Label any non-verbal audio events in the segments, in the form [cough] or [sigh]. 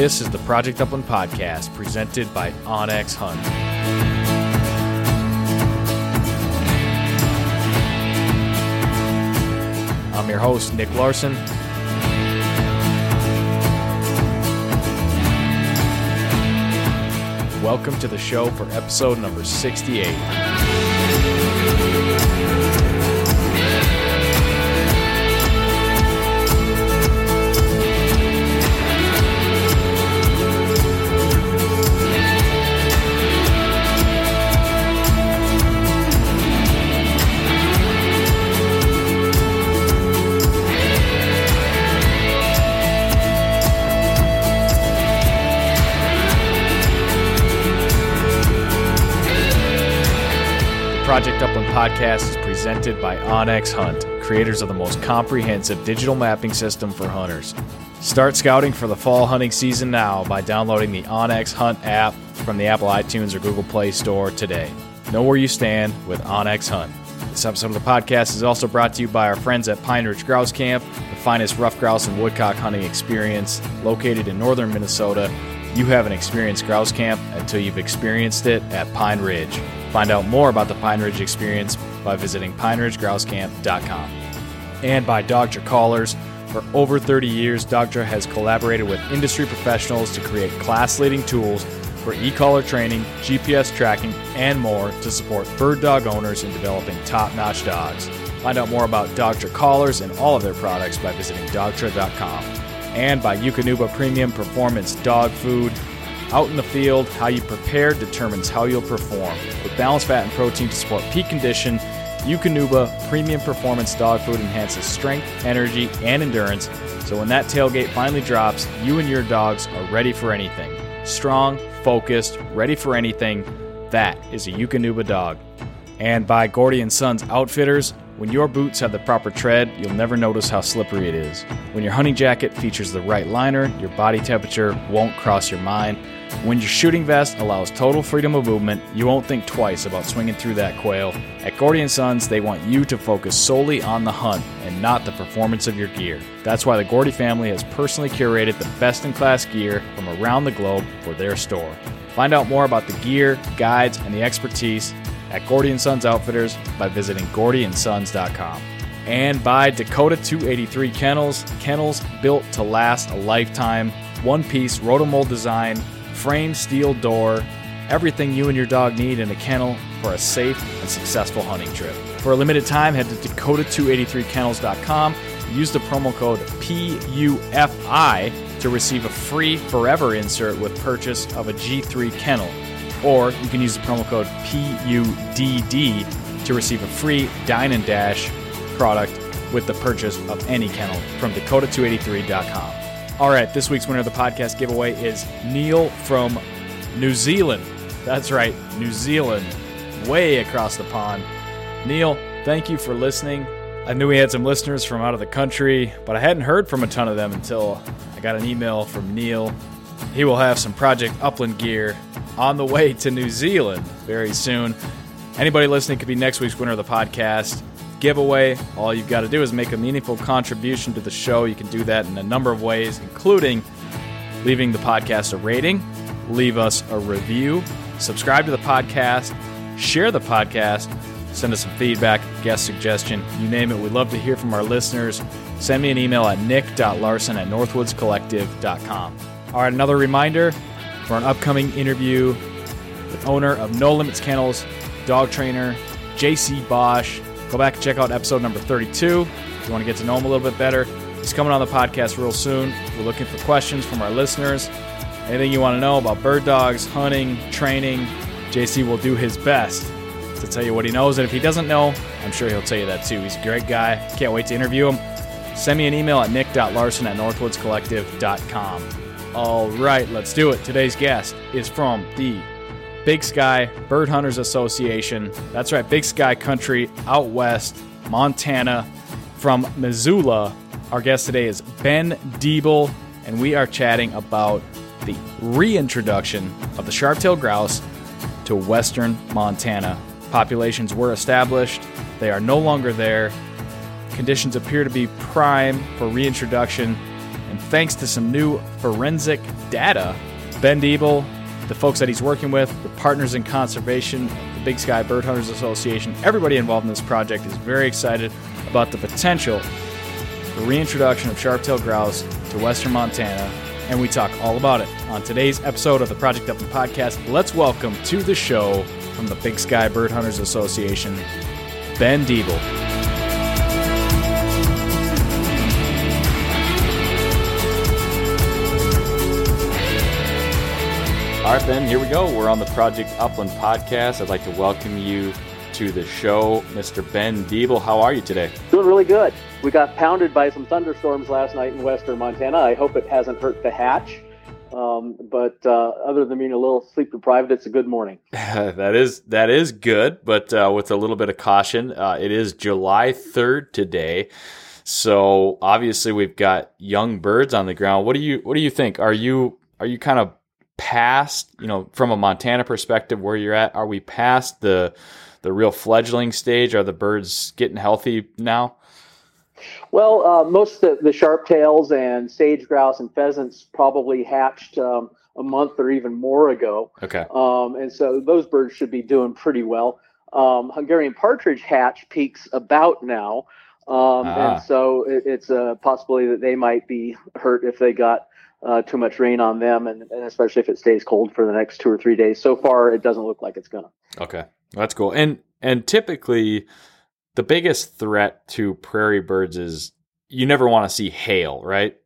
This is the Project Upland podcast presented by onX Hunt. I'm your host, Nick Larson. Welcome to the show for episode number 68. Project Upland podcast is presented by onX Hunt, creators of the most comprehensive digital mapping system for hunters. Start scouting for the fall hunting season now by downloading the onX Hunt app from the Apple iTunes or Google Play Store today. Know where you stand with onX Hunt. This episode of the podcast is also brought to you by our friends at Pine Ridge Grouse Camp, the finest rough grouse and woodcock hunting experience located in northern Minnesota. You haven't experienced grouse camp until you've experienced it at Pine Ridge. Find out more about the Pine Ridge experience by visiting pineridgegrousecamp.com. And by Dogtra Collars. For over 30 years, Dogtra has collaborated with industry professionals to create class leading tools for e collar training, GPS tracking, and more to support bird dog owners in developing top notch dogs. Find out more about Dogtra Collars and all of their products by visiting dogtra.com. And by Eukanuba Premium Performance Dog Food. Out in the field, how you prepare determines how you'll perform. With balanced fat and protein to support peak condition, Eukanuba Premium Performance Dog Food enhances strength, energy, and endurance. So when that tailgate finally drops, you and your dogs are ready for anything. Strong, focused, ready for anything. That is a Eukanuba dog. And by Gordy and Sons Outfitters, When your boots have the proper tread, you'll never notice how slippery it is. When your hunting jacket features the right liner, your body temperature won't cross your mind. When your shooting vest allows total freedom of movement, you won't think twice about swinging through that quail. At Gordy & Sons, they want you to focus solely on the hunt and not the performance of your gear. That's why the Gordy family has personally curated the best-in-class gear from around the globe for their store. Find out more about the gear, guides, and the expertise at Gordy & Sons Outfitters by visiting GordyandSons.com. And by Dakota 283 Kennels, kennels built to last a lifetime, one piece rotomold design, frame steel door, everything you and your dog need in a kennel for a safe and successful hunting trip. For a limited time, head to Dakota283kennels.com, use the promo code PUFI to receive a free forever insert with purchase of a G3 kennel. Or you can use the promo code PUDD to receive a free Dine and Dash product with the purchase of any kennel from Dakota283.com. All right, this week's winner of the podcast giveaway is Neil from New Zealand. That's right, New Zealand, way across the pond. Neil, thank you for listening. I knew we had some listeners from out of the country, but I hadn't heard from a ton of them until I got an email from Neil. He will have some Project Upland gear on the way to New Zealand very soon. Anybody listening could be next week's winner of the podcast giveaway. All you've got to do is make a meaningful contribution to the show. You can do that in a number of ways, including leaving the podcast a rating, leave us a review, subscribe to the podcast, share the podcast, send us some feedback, guest suggestion, you name it. We'd love to hear from our listeners. Send me an email at nick.larson at northwoodscollective.com. All right, another reminder for an upcoming interview with owner of No Limits Kennels, dog trainer JC Bosch. Go back and check out episode number 32 if you want to get to know him a little bit better. He's coming on the podcast real soon. We're looking for questions from our listeners. Anything you want to know about bird dogs, hunting, training, JC will do his best to tell you what he knows. And if he doesn't know, I'm sure he'll tell you that too. He's a great guy. Can't wait to interview him. Send me an email at nick.larson at northwoodscollective.com. All right, let's do it. Today's guest is from the Big Sky Bird Hunters Association. That's right, Big Sky Country out west, Montana. From Missoula, our guest today is Ben Deeble, and we are chatting about the reintroduction of the sharp-tailed grouse to western Montana. Populations were established, they are no longer there. Conditions appear to be prime for reintroduction, and thanks to some new forensic data, Ben Deeble, the folks that he's working with, the partners in conservation, the Big Sky Bird Hunters Association, everybody involved in this project is very excited about the potential for reintroduction of sharp-tailed grouse to western Montana, and we talk all about it on today's episode of the Project Upland podcast. Let's welcome to the show from the Big Sky Bird Hunters Association, Ben Deeble. All right, Ben, here we go. We're on the Project Upland podcast. I'd like to welcome you to the show, Mr. Ben Deeble. How are you today? Doing really good. We got pounded by some thunderstorms last night in western Montana. I hope it hasn't hurt the hatch. Um, but uh, other than being a little sleep deprived, it's a good morning. [laughs] that is that is good, but uh, with a little bit of caution. Uh, it is July third today, so obviously we've got young birds on the ground. What do you what do you think? Are you are you kind of past you know from a Montana perspective where you're at? Are we past the the real fledgling stage? Are the birds getting healthy now? Well, uh, most of the, the sharp tails and sage grouse and pheasants probably hatched um, a month or even more ago. Okay. Um, and so those birds should be doing pretty well. Um, Hungarian partridge hatch peaks about now. Um, Ah. And so it, it's a possibility that they might be hurt if they got uh, too much rain on them, and, and especially if it stays cold for the next two or three days. So far, it doesn't look like it's to. Okay, that's cool. And and typically, the biggest threat to prairie birds is you never want to see hail, right?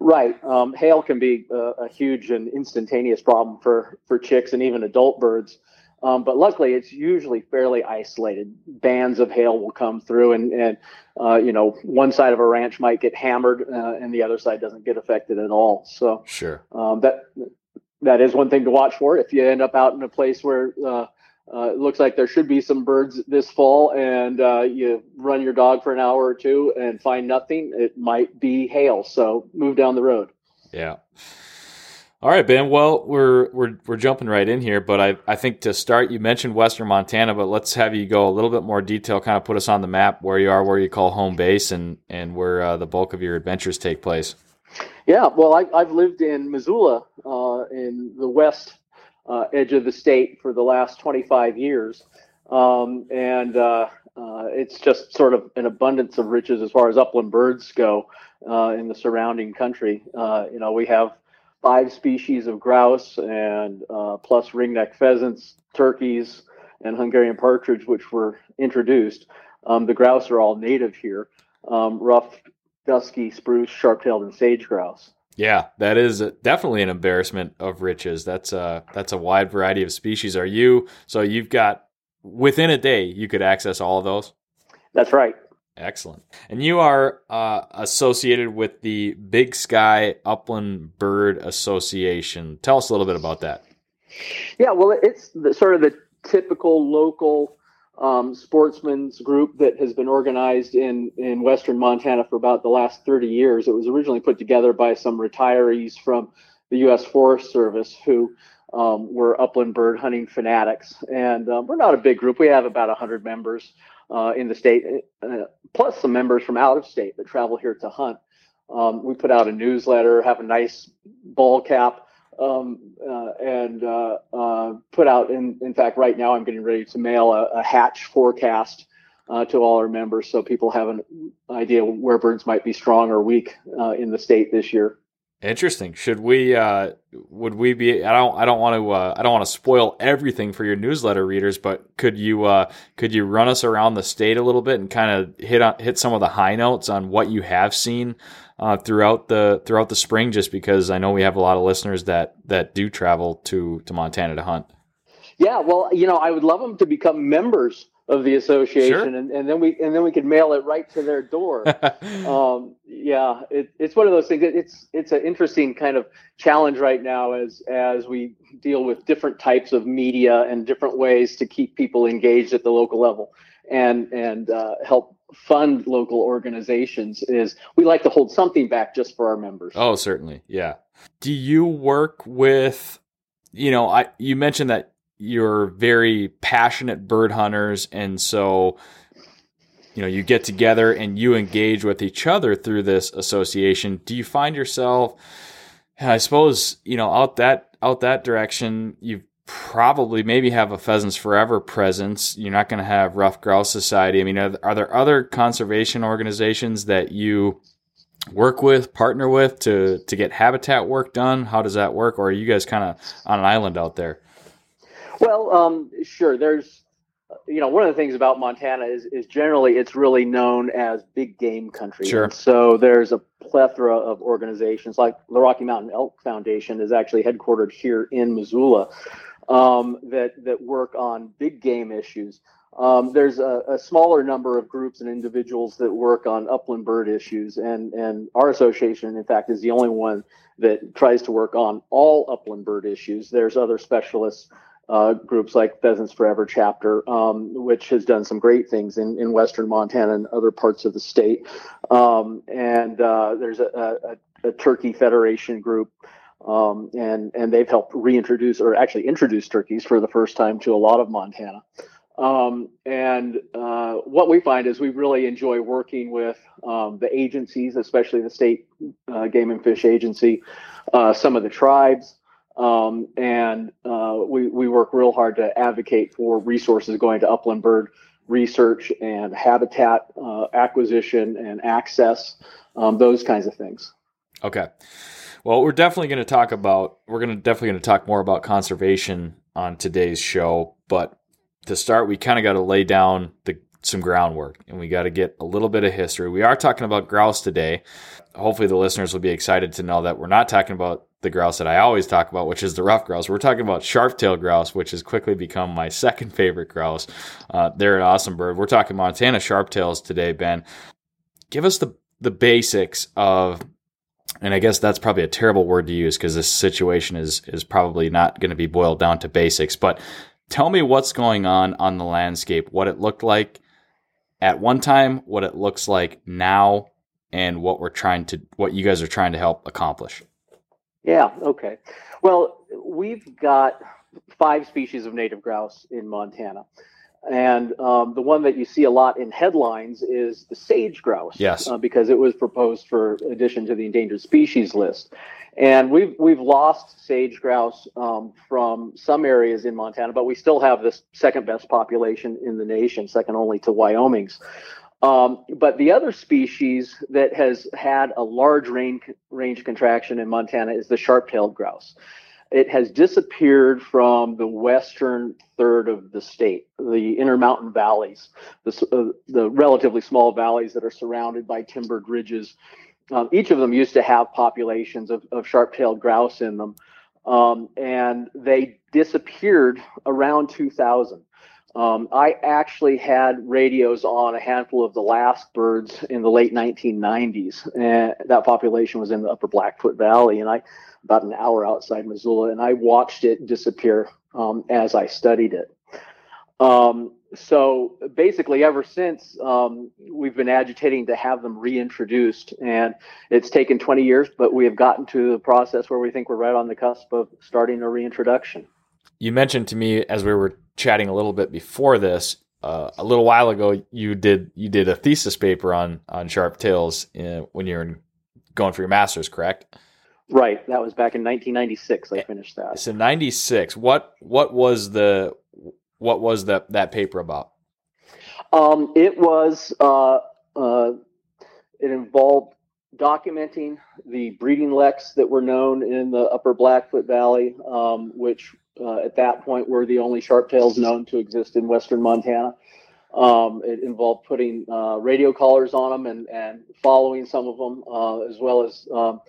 Right. Um, hail can be a, a huge and instantaneous problem for, for chicks and even adult birds. Um, but luckily, it's usually fairly isolated. Bands of hail will come through, and, and uh, you know, one side of a ranch might get hammered, uh, and the other side doesn't get affected at all. So Sure. um, that that is one thing to watch for. If you end up out in a place where uh, uh, it looks like there should be some birds this fall, and uh, you run your dog for an hour or two and find nothing, it might be hail. So move down the road. Yeah. All right, Ben. Well, we're we're we're jumping right in here, but I I think to start, you mentioned Western Montana, but let's have you go a little bit more detail, kind of put us on the map where you are, where you call home base, and and where uh, the bulk of your adventures take place. Yeah, well, I, have lived in Missoula, uh, in the west uh, edge of the state, for the last 25 years, um, and uh, uh, it's just sort of an abundance of riches as far as upland birds go uh, in the surrounding country. you know, we have five species of grouse and uh, plus ringneck pheasants, turkeys, and Hungarian partridge, which were introduced. Um, the grouse are all native here. Um, rough, dusky, spruce, sharp-tailed, and sage grouse. Yeah, that is definitely an embarrassment of riches. That's a that's a wide variety of species. Are you so you've got within a day you could access all of those? That's right. Excellent. And you are uh, associated with the Big Sky Upland Bird Association. Tell us a little bit about that. Yeah, well, it's the, sort of the typical local um, sportsman's group that has been organized in, in Western Montana for about the last 30 years. It was originally put together by some retirees from the U.S. Forest Service who um, were upland bird hunting fanatics. And um, we're not a big group, we have about 100 members uh, in the state, uh, plus some members from out of state that travel here to hunt. Um, we put out a newsletter, have a nice ball cap, um, uh, and uh, uh, put out. In, in fact, right now I'm getting ready to mail a, a hatch forecast uh, to all our members, so people have an idea where birds might be strong or weak in the state this year. Interesting. Should we? Uh, would we be? I don't. I don't want to. Uh, I don't want to spoil everything for your newsletter readers. But could you? Uh, could you run us around the state a little bit and kind of hit on hit some of the high notes on what you have seen uh, throughout the throughout the spring? Just because I know we have a lot of listeners that that do travel to to Montana to hunt. Yeah. Well, you know, I would love them to become members of the association, sure. and, and then we and then we could mail it right to their door. [laughs] um, yeah, it, it's one of those things. It's it's an interesting kind of challenge right now as as we deal with different types of media and different ways to keep people engaged at the local level and and uh, help fund local organizations. Is we like to hold something back just for our members. Oh, certainly, yeah. Do you work with? You know, I you mentioned that you're very passionate bird hunters and so you know you get together and you engage with each other through this association. Do you find yourself i suppose you know out that out that direction you probably maybe have a pheasants forever presence. You're not going to have rough grouse society. I mean are, are there other conservation organizations that you work with partner with to to get habitat work done? How does that work? Or are you guys kind of on an island out there well, um, sure. There's, you know, one of the things about Montana is is generally it's really known as big game country. Sure. And so there's a plethora of organizations like the Rocky Mountain Elk Foundation is actually headquartered here in Missoula um, that that work on big game issues. Um, there's a, a, smaller number of groups and individuals that work on upland bird issues, and and our association, in fact, is the only one that tries to work on all upland bird issues. There's other specialists uh, groups like Pheasants Forever chapter, um, which has done some great things in, in Western Montana and other parts of the state. Um, and uh, there's a, a, a, Turkey Federation group, um, and and they've helped reintroduce or actually introduce turkeys for the first time to a lot of Montana. Um, and uh, what we find is we really enjoy working with um, the agencies, especially the state uh, game and fish agency, uh, some of the tribes. Um, and uh, we, we work real hard to advocate for resources going to upland bird research and habitat uh, acquisition and access, um, those kinds of things. Okay. Well, we're definitely going to talk about, we're going to definitely going to talk more about conservation on today's show. But to start, we kind of got to lay down the some groundwork and we got to get a little bit of history. We are talking about grouse today. Hopefully, the listeners will be excited to know that we're not talking about the grouse that I always talk about, which is the ruffed grouse. We're talking about sharp-tailed grouse, which has quickly become my [laughs] second favorite grouse. Uh, they're an awesome bird. We're talking Montana sharp-tails today, Ben. Give us the the basics of, and I guess that's probably a terrible word to use because this situation is is probably not going to be boiled down to basics. But tell me what's going on on the landscape, what it looked like at one time, what it looks like now, and what we're trying to, what you guys are trying to help accomplish. Yeah. Okay. Well, we've got five species of native grouse in Montana. And um, the one that you see a lot in headlines is the sage grouse. Yes. Uh, because it was proposed for addition to the endangered species list. And we've we've lost sage grouse um, from some areas in Montana, but we still have the second best population in the nation, second only to Wyoming's. Um, but the other species that has had a large range, range contraction in Montana is the sharp-tailed grouse it has disappeared from the western third of the state, the intermountain valleys, the, uh, the relatively small valleys that are surrounded by timbered ridges. Um, each of them used to have populations of, of sharp-tailed grouse in them, um, and they disappeared around 2000. Um, I actually had radios on a handful of the last birds in the late 1990s, and that population was in the Upper Blackfoot Valley, and I about an hour outside Missoula, and I watched it disappear um, as I studied it. Um, so basically, ever since um, we've been agitating to have them reintroduced, and it's taken 20 years, but we have gotten to the process where we think we're right on the cusp of starting a reintroduction. You mentioned to me as we were chatting a little bit before this, uh, a little while ago, you did you did a thesis paper on on sharp tails in, when you're in, going for your master's, correct? Right. That was back in 1996. I finished that. So 96. What what was the what was that that paper about? Um, it was uh, uh, it involved documenting the breeding leks that were known in the Upper Blackfoot Valley, um, which uh, at that point were the only sharp tails known to exist in western Montana. Um, it involved putting uh, radio collars on them and, and following some of them, uh, as well as um,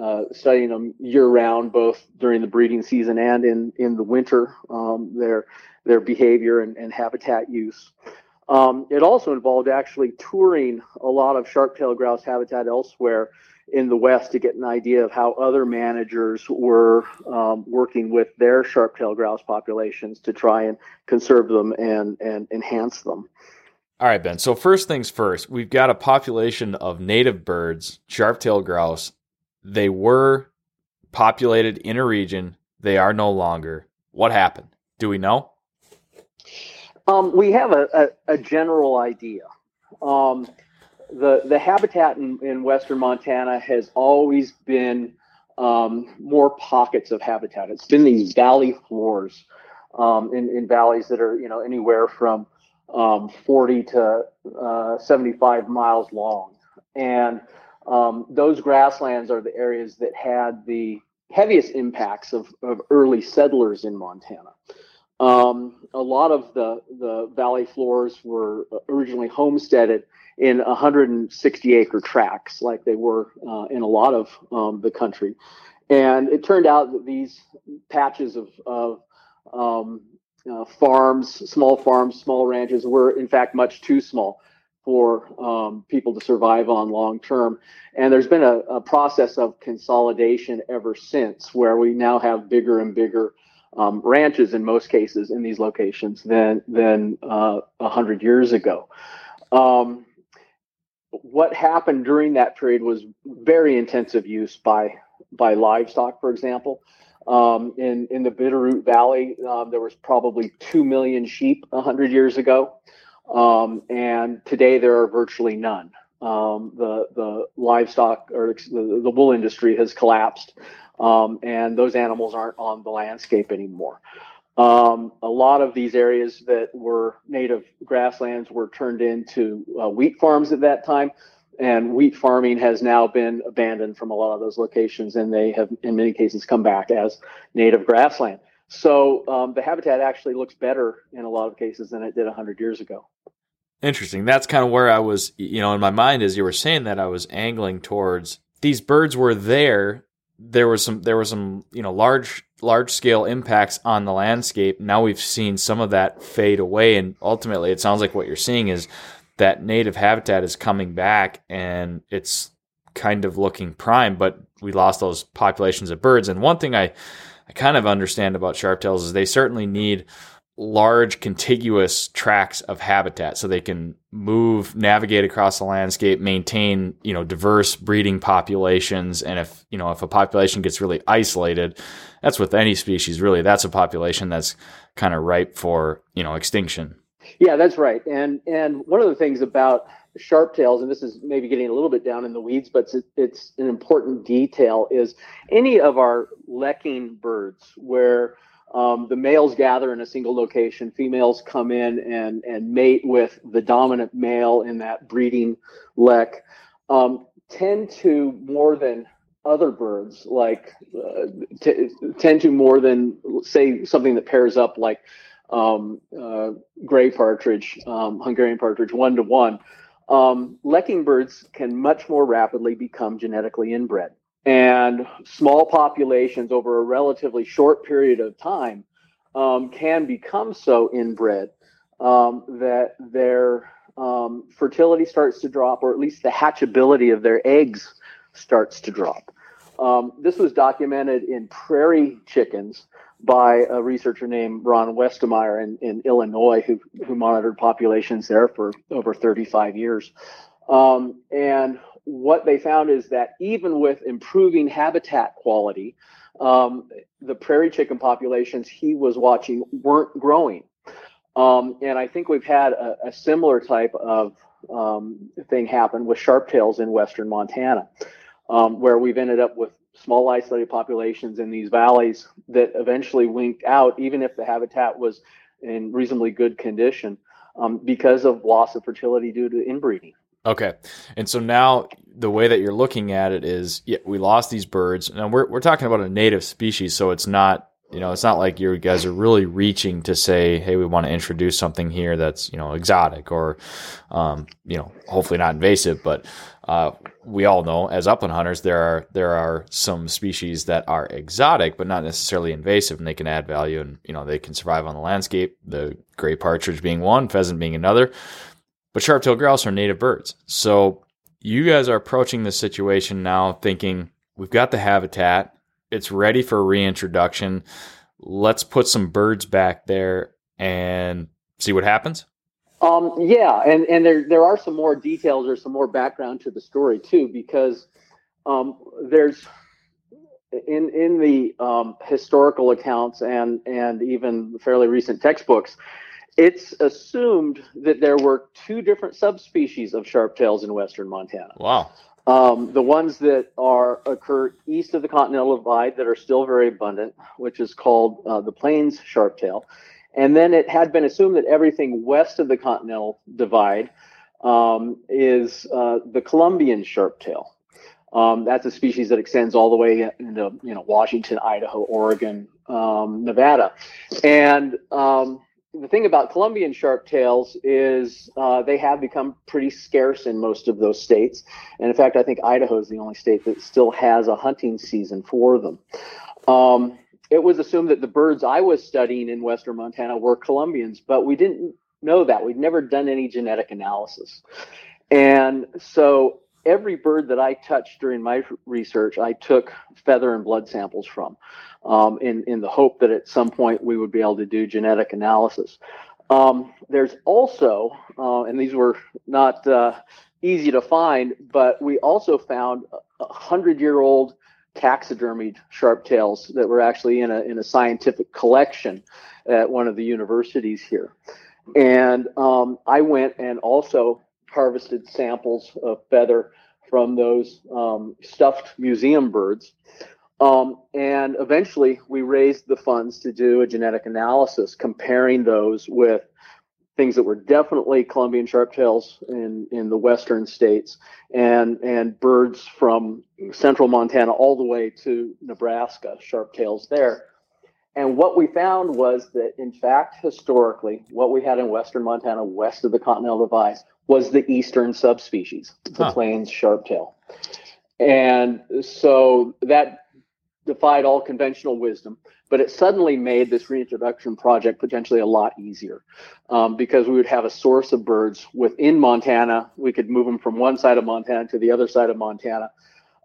uh, studying them year round, both during the breeding season and in, in the winter, um, their, their behavior and, and habitat use. Um, it also involved actually touring a lot of sharp-tailed grouse habitat elsewhere in the West to get an idea of how other managers were um, working with their sharp-tailed grouse populations to try and conserve them and, and enhance them. All right, Ben. So first things first, we've got a population of native birds, sharp-tailed grouse, they were populated in a region. They are no longer. What happened? Do we know? Um, we have a, a, a general idea. Um, the the habitat in, in western Montana has always been um, more pockets of habitat. It's been these valley floors um, in, in valleys that are you know anywhere from um, 40 to uh, 75 miles long, and um, those grasslands are the areas that had the heaviest impacts of, of early settlers in Montana. Um, a lot of the, the valley floors were originally homesteaded in 160 acre tracts, like they were uh, in a lot of um, the country. And it turned out that these patches of, of um, uh, farms, small farms, small ranches, were in fact much too small for um, people to survive on long term. And there's been a, a, process of consolidation ever since, where we now have bigger and bigger um, ranches in most cases in these locations than than uh, a uh, hundred years ago. Um, what happened during that period was very intensive use by by livestock, for example. Um, in in the Bitterroot Valley, uh, there was probably two million sheep hundred years ago. Um, and today there are virtually none. Um, the the livestock or the, the wool industry has collapsed, um, and those animals aren't on the landscape anymore. Um, a lot of these areas that were native grasslands were turned into uh, wheat farms at that time, and wheat farming has now been abandoned from a lot of those locations, and they have, in many cases, come back as native grassland. So um, the habitat actually looks better in a lot of cases than it did 100 years ago. Interesting. That's kind of where I was, you know, in my mind as you were saying that I was angling towards these birds were there. There was some there was some, you know, large large scale impacts on the landscape. Now we've seen some of that fade away and ultimately it sounds like what you're seeing is that native habitat is coming back and it's kind of looking prime, but we lost those populations of birds. And one thing I I kind of understand about sharp tails is they certainly need large contiguous tracts of habitat so they can move navigate across the landscape maintain you know diverse breeding populations. And if you know if a population gets really isolated that's with any species really that's a population that's kind of ripe for you know extinction. Yeah that's right. And and one of the things about sharp tails and this is maybe getting a little bit down in the weeds but it's, it's an important detail is any of our lekking birds where um, the males gather in a single location. Females come in and, and mate with the dominant male in that breeding lek. Um, tend to more than other birds, like uh, t- tend to more than say something that pairs up like um, uh, gray partridge, um, Hungarian partridge, one to one. Um, lekking birds can much more rapidly become genetically inbred and small populations over a relatively short period of time um, can become so inbred um, that their um, fertility starts to drop, or at least the hatchability of their eggs starts to drop. Um, this was documented in prairie chickens by a researcher named Ron Westemeier in, in Illinois, who, who monitored populations there for over 35 years. Um, and what they found is that even with improving habitat quality, um, the prairie chicken populations he was watching weren't growing. Um, and I think we've had a, a similar type of um, thing happen with sharptails in western Montana, um, where we've ended up with small isolated populations in these valleys that eventually winked out, even if the habitat was in reasonably good condition, um, because of loss of fertility due to inbreeding. Okay. And so now the way that you're looking at it is yeah, we lost these birds. Now we're we're talking about a native species, so it's not you know, it's not like you guys are really reaching to say, hey, we want to introduce something here that's, you know, exotic or, um, you know, hopefully not invasive. But uh, we all know as upland hunters, there are there are some species that are exotic, but not necessarily invasive, and they can add value and, you know, they can survive on the landscape. The gray partridge being one, pheasant being another. But sharp-tailed grouse are native birds. So you guys are approaching this situation now thinking we've got the habitat, it's ready for reintroduction. Let's put some birds back there and see what happens. Um, yeah, and, and there there are some more details or some more background to the story too, because um, there's in in the um, historical accounts and and even fairly recent textbooks, it's assumed that there were two different subspecies of sharptails in western Montana. Wow. Um, the ones that are occur east of the Continental Divide that are still very abundant, which is called uh, the Plains sharptail, and then it had been assumed that everything west of the Continental Divide um, is uh, the Columbian sharptail. Um, that's a species that extends all the way into you know Washington, Idaho, Oregon, um, Nevada, and um, the thing about Columbian sharptails is uh, they have become pretty scarce in most of those states. And in fact, I think Idaho is the only state that still has a hunting season for them. Um, it was assumed that the birds I was studying in Western Montana were Columbians, but we didn't know that. We'd never done any genetic analysis. And so every bird that I touched during my research, I took feather and blood samples from um, in, in the hope that at some point we would be able to do genetic analysis. Um, there's also, uh, and these were not uh, easy to find, but we also found a hundred year old taxidermied sharptails that were actually in a, in a scientific collection at one of the universities here. And um, I went and also harvested samples of feather from those um, stuffed museum birds. Um, and eventually, we raised the funds to do a genetic analysis comparing those with things that were definitely Columbian sharptails in, in the western states and, and birds from central Montana all the way to Nebraska, sharptails there. And what we found was that, in fact, historically, what we had in western Montana, west of the Continental Divide, was the eastern subspecies, the huh. plains sharptail. And so that defied all conventional wisdom, but it suddenly made this reintroduction project potentially a lot easier um, because we would have a source of birds within Montana. We could move them from one side of Montana to the other side of Montana.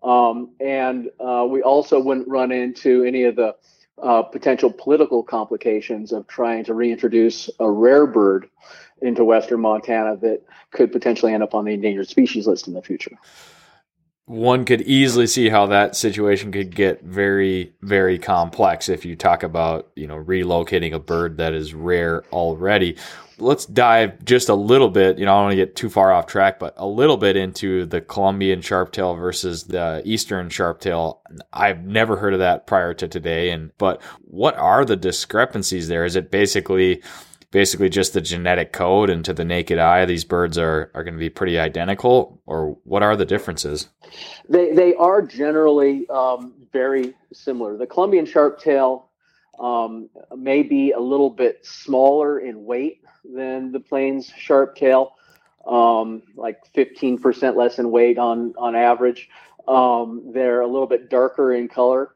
Um, and uh, we also wouldn't run into any of the uh, potential political complications of trying to reintroduce a rare bird into western Montana that could potentially end up on the endangered species list in the future. One could easily see how that situation could get very, very complex if you talk about, you know, relocating a bird that is rare already. Let's dive just a little bit, you know, I don't want to get too far off track, but a little bit into the Columbian sharptail versus the Eastern sharptail. I've never heard of that prior to today. And, but what are the discrepancies there? Is it basically, basically just the genetic code and to the naked eye these birds are, are going to be pretty identical or what are the differences? They, they are generally um, very similar. The columbian sharptail um, may be a little bit smaller in weight than the plains sharptail um, like 15% less in weight on on average. Um, they're a little bit darker in color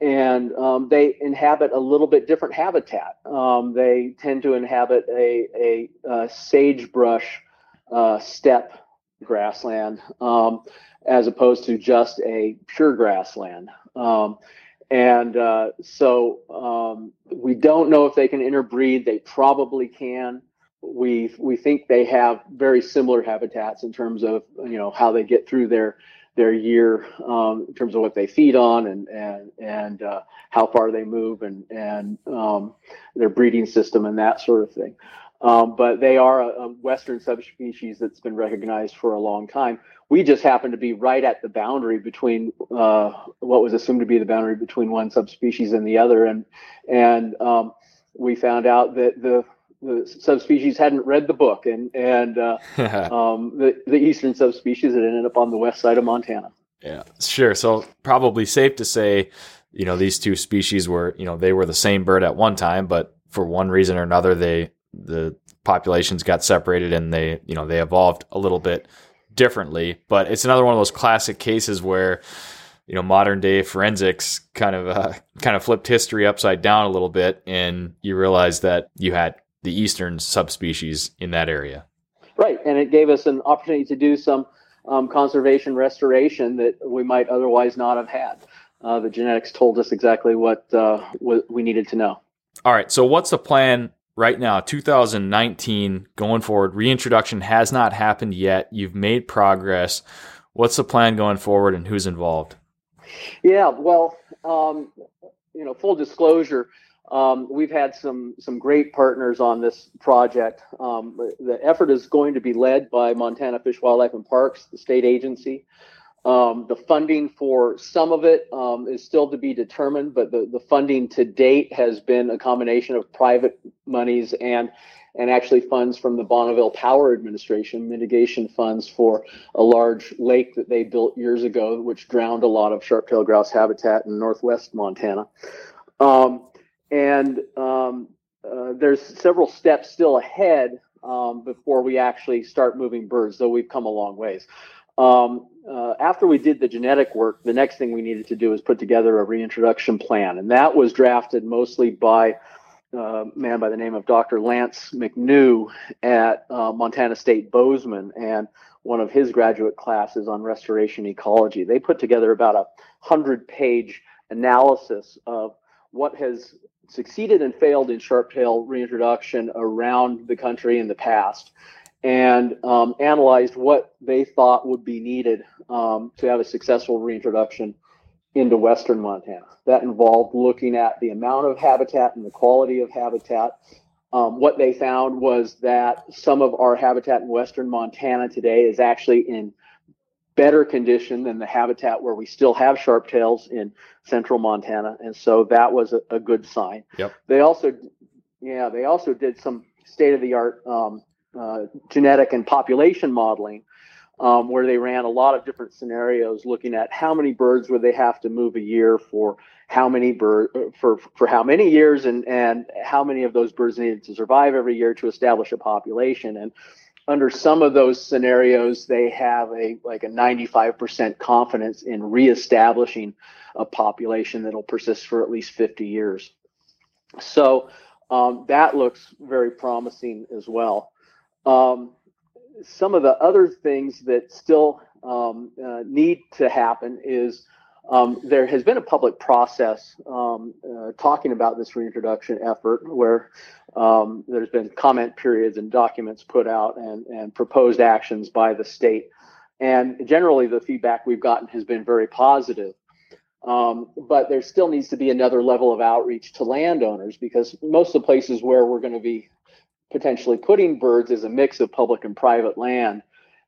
and um, they inhabit a little bit different habitat. Um, they tend to inhabit a, a, a sagebrush uh, steppe grassland um, as opposed to just a pure grassland. Um, and uh, so um, we don't know if they can interbreed. They probably can. We we think they have very similar habitats in terms of you know how they get through their their year um, in terms of what they feed on and and and uh, how far they move and and um, their breeding system and that sort of thing. Um, but they are a, a, western subspecies that's been recognized for a long time. We just happen to be right at the boundary between uh, what was assumed to be the boundary between one subspecies and the other, and and um, we found out that the the subspecies hadn't read the book, and and uh, [laughs] um, the the eastern subspecies had ended up on the west side of Montana. Yeah, sure. So probably safe to say, you know, these two species were, you know, they were the same bird at one time, but for one reason or another, they the populations got separated and they, you know, they evolved a little bit differently. But it's another one of those classic cases where you know modern day forensics kind of uh, kind of flipped history upside down a little bit and you realize that you had the eastern subspecies in that area. Right, and it gave us an opportunity to do some um, conservation restoration that we might otherwise not have had. Uh, the genetics told us exactly what, uh, what we needed to know. All right, so what's the plan right now, 2019 going forward? Reintroduction has not happened yet. You've made progress. What's the plan going forward, and who's involved? Yeah, well, um, you know, full disclosure, um, we've had some some great partners on this project. Um, the effort is going to be led by Montana Fish, Wildlife, and Parks, the state agency. Um, the funding for some of it um, is still to be determined, but the, the funding to date has been a combination of private monies and and actually funds from the Bonneville Power Administration, mitigation funds for a large lake that they built years ago, which drowned a lot of sharp-tailed grouse habitat in northwest Montana. Um, and um, uh, there's several steps still ahead um, before we actually start moving birds, though we've come a long ways. Um, uh, after we did the genetic work, the next thing we needed to do was put together a reintroduction plan, and that was drafted mostly by uh, a man by the name of Dr. Lance McNew at uh, Montana State Bozeman, and one of his graduate classes on restoration ecology. They put together about a hundred-page analysis of what has succeeded and failed in sharp-tail reintroduction around the country in the past and um, analyzed what they thought would be needed um, to have a successful reintroduction into western Montana. That involved looking at the amount of habitat and the quality of habitat. Um, what they found was that some of our habitat in western Montana today is actually in better condition than the habitat where we still have sharp tails in central Montana, and so that was a, a good sign. Yep. They also, yeah, they also did some state of the art um, uh, genetic and population modeling, um, where they ran a lot of different scenarios, looking at how many birds would they have to move a year for how many bird for for how many years, and and how many of those birds needed to survive every year to establish a population and under some of those scenarios, they have a like a 95% confidence in reestablishing a population that'll persist for at least 50 years. So um, that looks very promising as well. Um, some of the other things that still um, uh, need to happen is Um, there has been a public process um, uh, talking about this reintroduction effort where um, there's been comment periods and documents put out and, and proposed actions by the state. And generally, the feedback we've gotten has been very positive. Um, but there still needs to be another level of outreach to landowners because most of the places where we're going to be potentially putting birds is a mix of public and private land.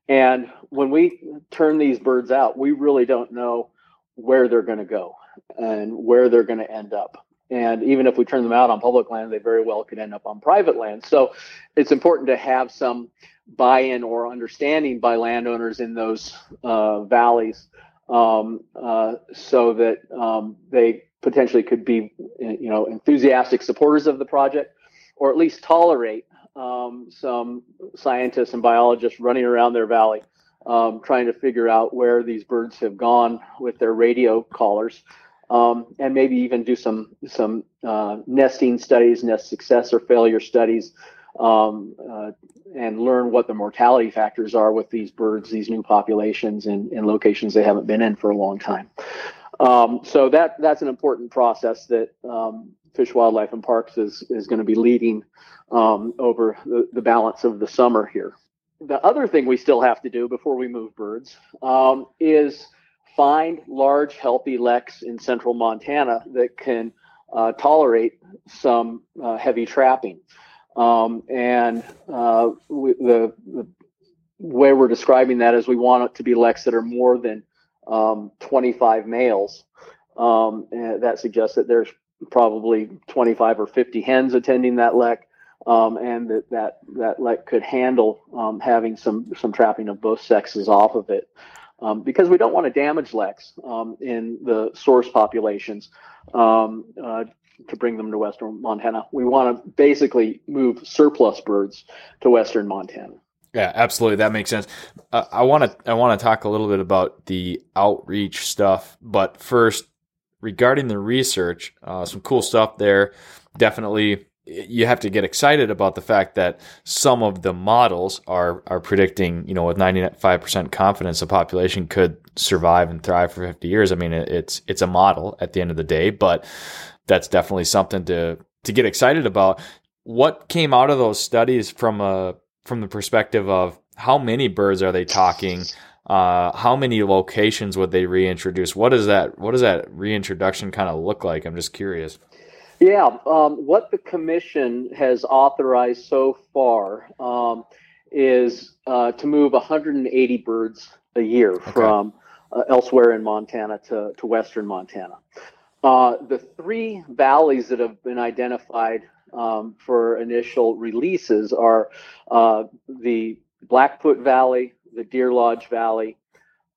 And when we turn these birds out, we really don't know where they're going to go and where they're going to end up. And even if we turn them out on public land, they very well could end up on private land. So it's important to have some buy in or understanding by landowners in those uh, valleys um, uh, so that um, they potentially could be you know enthusiastic supporters of the project or at least tolerate um, some scientists and biologists running around their valley um, trying to figure out where these birds have gone with their radio collars, um, and maybe even do some some uh, nesting studies, nest success or failure studies, um, uh, and learn what the mortality factors are with these birds, these new populations in, in locations they haven't been in for a long time. Um, so that that's an important process that um, Fish, Wildlife, and Parks is is going to be leading um, over the, the balance of the summer here the other thing we still have to do before we move birds um, is find large, healthy leks in central Montana that can uh, tolerate some uh, heavy trapping. Um, and uh, we, the, the, way we're describing that is we want it to be leks that are more than um, 25 males. Um, that suggests that there's probably 25 or 50 hens attending that lek um, and that that that lek could handle um, having some some trapping of both sexes off of it, um, because we don't want to damage leks um, in the source populations um, uh, to bring them to western Montana. We want to basically move surplus birds to western Montana. Yeah, absolutely. That makes sense. Uh, I want to I want to talk a little bit about the outreach stuff, but first, regarding the research, uh, some cool stuff there. Definitely you have to get excited about the fact that some of the models are are predicting, you know, with 95% confidence the population could survive and thrive for 50 years. I mean, it's it's a model at the end of the day, but that's definitely something to to get excited about. What came out of those studies from a from the perspective of how many birds are they talking? Uh, how many locations would they reintroduce? What does that what does that reintroduction kind of look like? I'm just curious. Yeah, um, what the commission has authorized so far um, is uh, to move 180 birds a year okay. from uh, elsewhere in Montana to, to western Montana. Uh, the three valleys that have been identified um, for initial releases are uh, the Blackfoot Valley, the Deer Lodge Valley,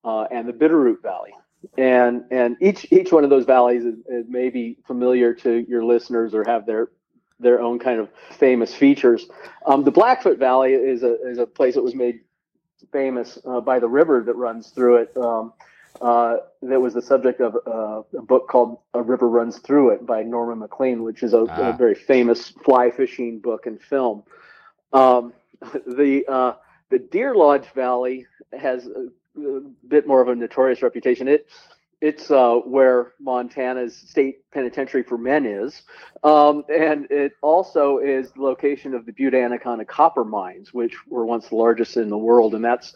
uh, and the Bitterroot Valley and and each each one of those valleys is, is maybe familiar to your listeners or have their their own kind of famous features. Um, the Blackfoot Valley is a is a place that was made famous uh, by the river that runs through it. Um, uh, that was the subject of uh, a book called "A River Runs Through It" by Norman Maclean, which is a, ah. a very famous fly fishing book and film. Um, [laughs] the uh, the Deer Lodge Valley has a bit more of a notorious reputation. It it's uh, where Montana's state penitentiary for men is, um, and it also is the location of the Butte Anaconda copper mines, which were once the largest in the world, and that's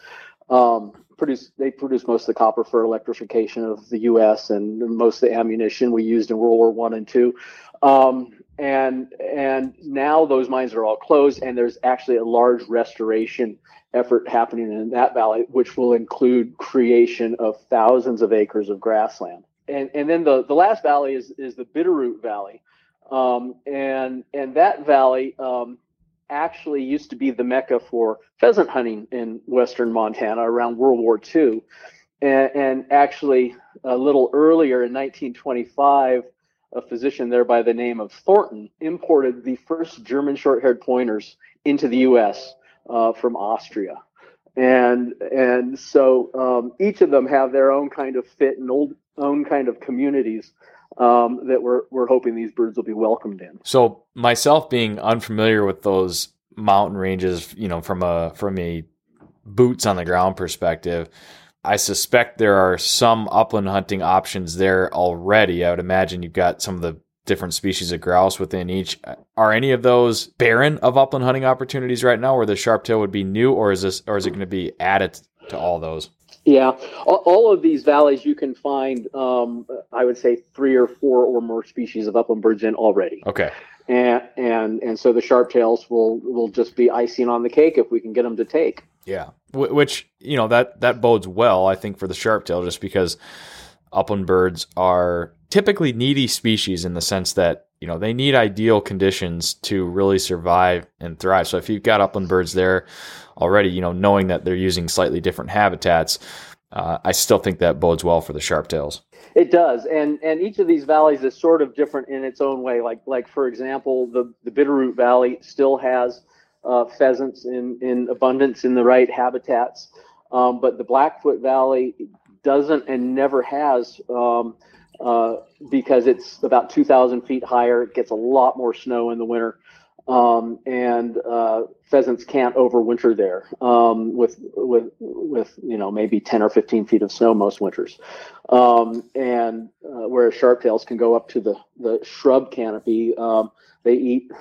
um, produce they produce most of the copper for electrification of the U.S. and most of the ammunition we used in World War One and Two. Um, and and now those mines are all closed, and there's actually a large restoration effort happening in that valley, which will include creation of thousands of acres of grassland. And, and then the, the last valley is, is the Bitterroot Valley. Um, and, and that valley um, actually used to be the mecca for pheasant hunting in western Montana around World War II. And, and actually, a little earlier in 1925, a physician there by the name of Thornton imported the first German short haired pointers into the US uh, from Austria. And and so um, each of them have their own kind of fit and old, own kind of communities um, that we're we're hoping these birds will be welcomed in. So myself being unfamiliar with those mountain ranges, you know, from a from a boots on the ground perspective, I suspect there are some upland hunting options there already. I would imagine you've got some of the different species of grouse within each. Are any of those barren of upland hunting opportunities right now, where the sharp tail would be new, or is this, or is it going to be added to all those? Yeah, all, of these valleys you can find, um, I would say, three or four or more species of upland birds in already. Okay. And and and so the sharp tails will will just be icing on the cake if we can get them to take. Yeah, which you know that that bodes well, I think, for the sharp tail, just because upland birds are typically needy species in the sense that you know they need ideal conditions to really survive and thrive. So if you've got upland birds there already, you know, knowing that they're using slightly different habitats, uh, I still think that bodes well for the sharp tails. It does, and and each of these valleys is sort of different in its own way. Like like for example, the the Bitterroot Valley still has uh, pheasants in in abundance in the right habitats, um, but the Blackfoot Valley doesn't and never has. Um, uh, because it's about 2,000 feet higher. It gets a lot more snow in the winter, um, and uh, pheasants can't overwinter there um, with with with you know maybe 10 or 15 feet of snow most winters. Um, and uh, whereas sharptails can go up to the the shrub canopy, um, they eat.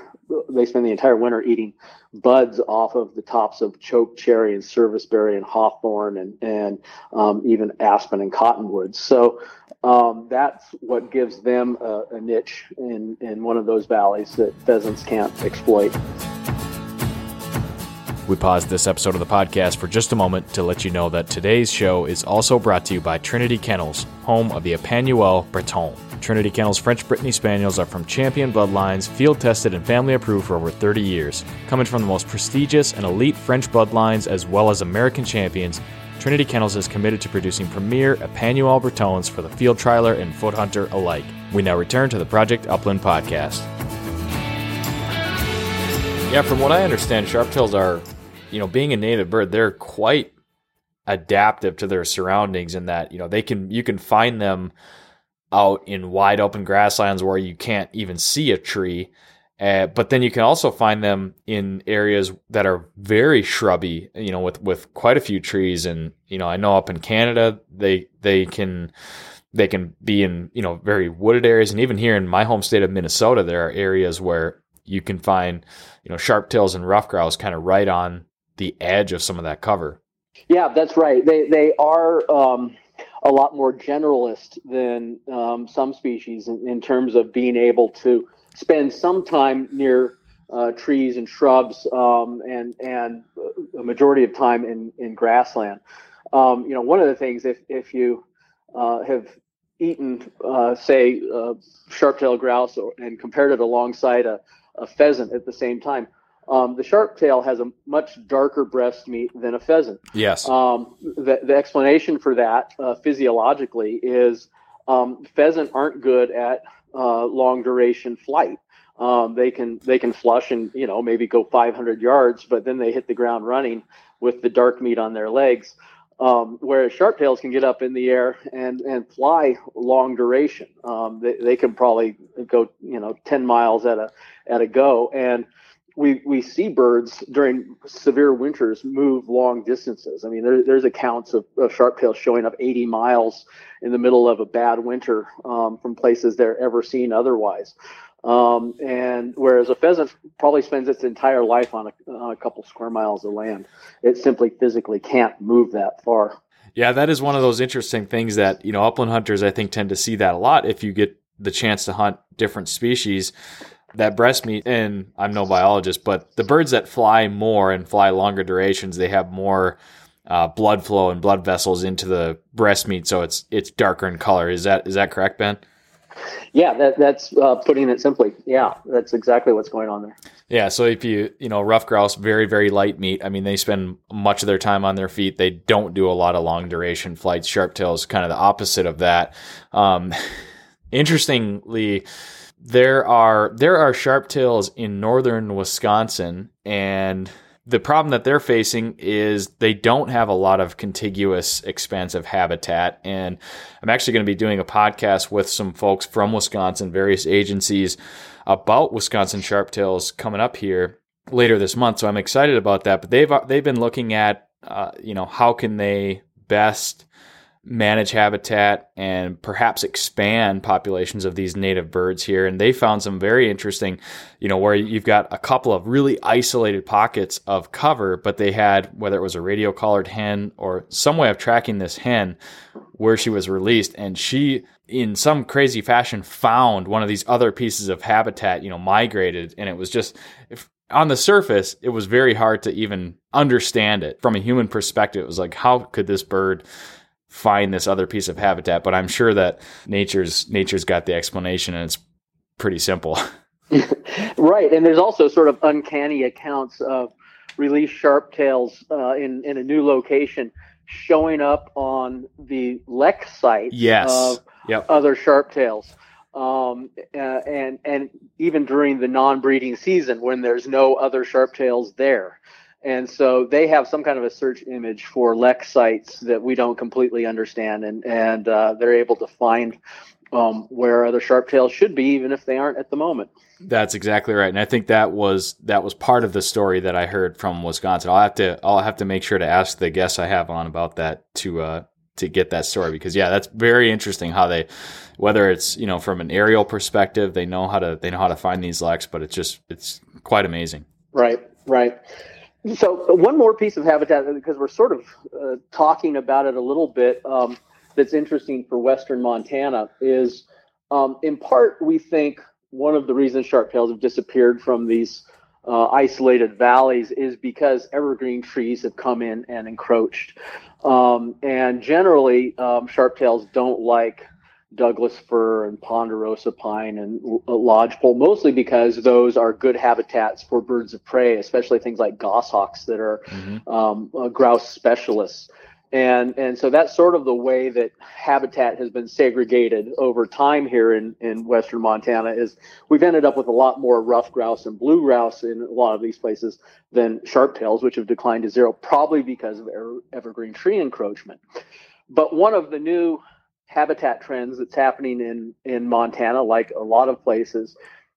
They spend the entire winter eating buds off of the tops of choke cherry and serviceberry and hawthorn and and um, even aspen and cottonwoods. So um, that's what gives them a, a niche in, in one of those valleys that pheasants can't exploit. We paused this episode of the podcast for just a moment to let you know that today's show is also brought to you by Trinity Kennels, home of the Epagneul Breton. Trinity Kennels French Brittany Spaniels are from champion bloodlines, field tested and family approved for over 30 years. Coming from the most prestigious and elite French bloodlines as well as American champions, Trinity Kennels is committed to producing premier Epagneul Bretons for the field trialer and foot hunter alike. We now return to the Project Upland podcast. Yeah, from what I understand, sharptails are, you know, being a native bird, they're quite adaptive to their surroundings in that, you know, they can you can find them out in wide open grasslands where you can't even see a tree uh, but then you can also find them in areas that are very shrubby, you know, with, with quite a few trees. And, you know, I know up in Canada, they, they can, they can be in, you know, very wooded areas. And even here in my home state of Minnesota, there are areas where you can find, you know, sharp tails and ruffed grouse kind of right on the edge of some of that cover. Yeah, that's right. They, they are, um, a lot more generalist than um, some species in, in terms of being able to spend some time near uh, trees and shrubs um, and and a majority of time in in grassland. Um, you know, one of the things if if you uh, have eaten, uh, say, uh, sharp-tailed grouse or, and compared it alongside a, a pheasant at the same time, um, the sharp-tail has a much darker breast meat than a pheasant. Yes. Um, the, the explanation for that uh, physiologically is um, pheasant aren't good at uh, long duration flight. Um, they can they can flush and you know maybe go 500 yards, but then they hit the ground running with the dark meat on their legs. Um, whereas sharptails can get up in the air and and fly long duration. Um, they, they can probably go you know 10 miles at a at a go and we we see birds during severe winters move long distances. I mean, there, there's accounts of, of sharptails showing up 80 miles in the middle of a bad winter um, from places they're ever seen otherwise. Um, and whereas a pheasant probably spends its entire life on a, on a couple square miles of land, it simply physically can't move that far. Yeah, that is one of those interesting things that you know upland hunters I think tend to see that a lot. If you get the chance to hunt different species, that breast meat, and I'm no biologist, but the birds that fly more and fly longer durations, they have more uh, blood flow and blood vessels into the breast meat, so it's it's darker in color. Is that is that correct, Ben? Yeah, that, that's uh, putting it simply. Yeah, that's exactly what's going on there. Yeah, so if you you know ruffed grouse, very very light meat. I mean, they spend much of their time on their feet. They don't do a lot of long duration flights. Sharp tails, kind of the opposite of that. Um, [laughs] interestingly there are there are sharp tails in northern Wisconsin, and the problem that they're facing is they don't have a lot of contiguous, expansive habitat. And I'm actually going to be doing a podcast with some folks from Wisconsin, various agencies about Wisconsin sharptails coming up here later this month. So I'm excited about that. But they've they've been looking at uh, you know how can they best manage habitat and perhaps expand populations of these native birds here. And they found some very interesting, you know, where you've got a couple of really isolated pockets of cover, but they had, whether it was a radio collared hen or some way of tracking this hen where she was released. And she, in some crazy fashion, found one of these other pieces of habitat, you know, migrated. And it was just, if, on the surface, it was very hard to even understand it. From a human perspective, it was like, how could this bird find this other piece of habitat? But I'm sure that nature's nature's got the explanation, and it's pretty simple. [laughs] right, and there's also sort of uncanny accounts of released sharptails uh, in in a new location showing up on the lek site yes. of yep. other sharptails um, uh, and and even during the non-breeding season when there's no other sharptails there. And so they have some kind of a search image for lek sites that we don't completely understand, and and uh, they're able to find um, where other sharp tails should be, even if they aren't at the moment. That's exactly right, and I think that was that was part of the story that I heard from Wisconsin. I'll have to I'll have to make sure to ask the guests I have on about that to uh, to get that story because yeah, that's very interesting how they whether it's you know from an aerial perspective they know how to they know how to find these leks, but it's just it's quite amazing. Right, right. So one more piece of habitat because we're sort of uh, talking about it a little bit. Um, that's interesting for Western Montana is um, in part we think one of the reasons sharptails have disappeared from these uh, isolated valleys is because evergreen trees have come in and encroached. Um, and generally, um, sharptails don't like Douglas fir and ponderosa pine and lodgepole, mostly because those are good habitats for birds of prey, especially things like goshawks that are mm-hmm. um, uh, grouse specialists and and so that's sort of the way that habitat has been segregated over time here in in western montana is we've ended up with a lot more ruffed grouse and blue grouse in a lot of these places than sharptails which have declined to zero probably because of evergreen tree encroachment but one of the new habitat trends that's happening in in montana like a lot of places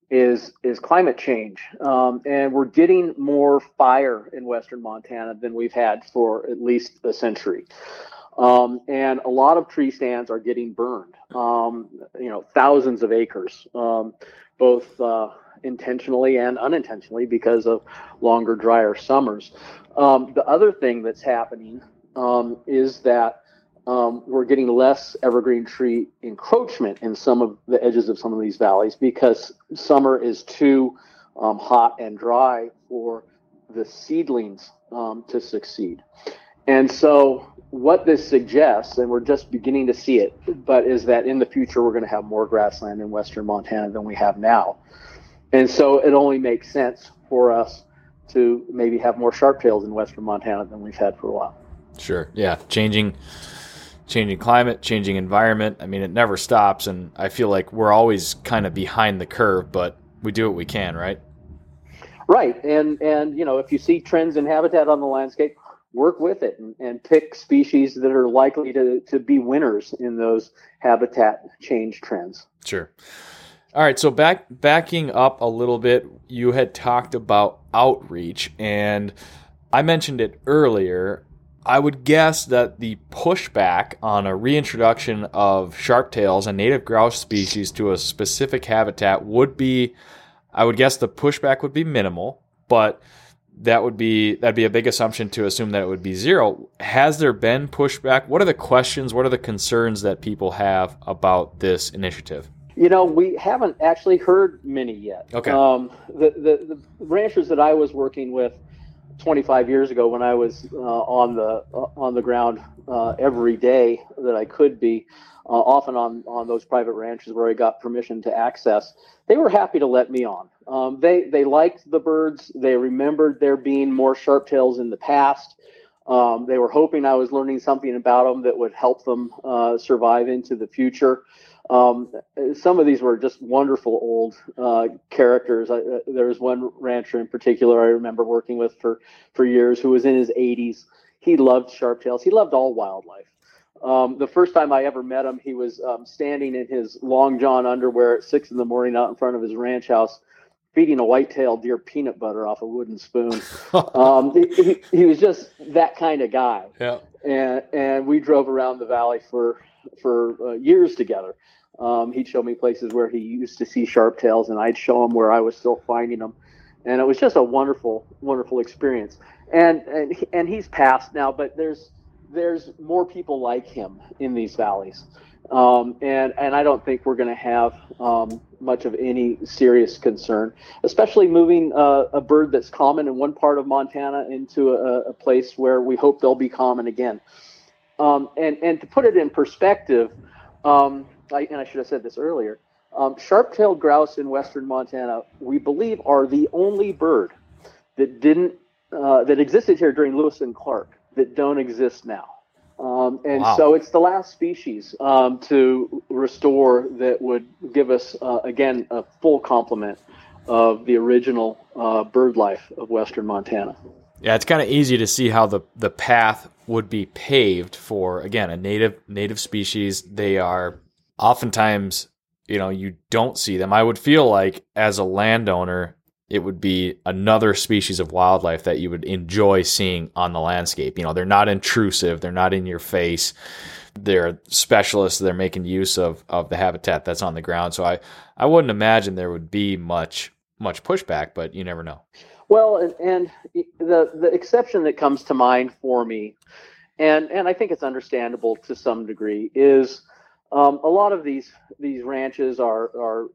is is climate change, um, and we're getting more fire in western Montana than we've had for at least a century. Um, and a lot of tree stands are getting burned. Um, you know, thousands of acres, um, both uh, intentionally and unintentionally, because of longer, drier summers. Um, the other thing that's happening um, is that um, we're getting less evergreen tree encroachment in some of the edges of some of these valleys because summer is too um, hot and dry for the seedlings um, to succeed. And so, what this suggests, and we're just beginning to see it, but is that in the future we're going to have more grassland in western Montana than we have now. And so, it only makes sense for us to maybe have more sharptails in western Montana than we've had for a while. Sure. Yeah. Changing changing climate, changing environment. I mean, it never stops, and I feel like we're always kind of behind the curve, but we do what we can, right? Right, and and you know, if you see trends in habitat on the landscape, work with it and, and pick species that are likely to to be winners in those habitat change trends. Sure. All right, so back backing up a little bit, you had talked about outreach, and I mentioned it earlier. I would guess that the pushback on a reintroduction of sharptails, a native grouse species, to a specific habitat would be, I would guess the pushback would be minimal, but that would be that'd be a big assumption to assume that it would be zero. Has there been pushback? What are the questions? What are the concerns that people have about this initiative? You know, we haven't actually heard many yet. Okay. Um, the, the the ranchers that I was working with 25 years ago when I was uh, on the uh, on the ground uh, every day that I could be, uh, often on on those private ranches where I got permission to access, they were happy to let me on. Um, they they liked the birds. They remembered there being more sharptails in the past. Um, they were hoping I was learning something about them that would help them uh, survive into the future. Um, some of these were just wonderful old uh, characters. I, uh, there was one rancher in particular I remember working with for for years who was in his 80s. He loved sharptails. He loved all wildlife. Um, the first time I ever met him, he was um, standing in his long john underwear at six in the morning out in front of his ranch house, feeding a white-tailed deer peanut butter off a wooden spoon. [laughs] um, he, he, was just that kind of guy. Yeah. and and we drove around the valley for for uh, years together. Um, he'd show me places where he used to see sharp tails, and I'd show him where I was still finding them, and it was just a wonderful, wonderful experience. And and and he's passed now, but there's there's more people like him in these valleys, um, and and I don't think we're going to have um, much of any serious concern, especially moving uh, a bird that's common in one part of Montana into a, a place where we hope they'll be common again. Um, and and to put it in perspective, um, I, and I should have said this earlier, um, sharp-tailed grouse in western Montana, we believe, are the only bird that didn't uh, that existed here during Lewis and Clark that don't exist now. Um, and wow. so it's the last species um, to restore that would give us, uh, again, a full complement of the original uh, bird life of western Montana. Yeah, it's kind of easy to see how the, the path would be paved for, again, a native native species. They are oftentimes, you know, you don't see them. I would feel like as a landowner, it would be another species of wildlife that you would enjoy seeing on the landscape. You know, they're not intrusive, they're not in your face. They're specialists, they're making use of of the habitat that's on the ground. So I I wouldn't imagine there would be much much pushback, but you never know. Well, and, and the the exception that comes to mind for me, and and I think it's understandable to some degree, is um, a lot of these these ranches are are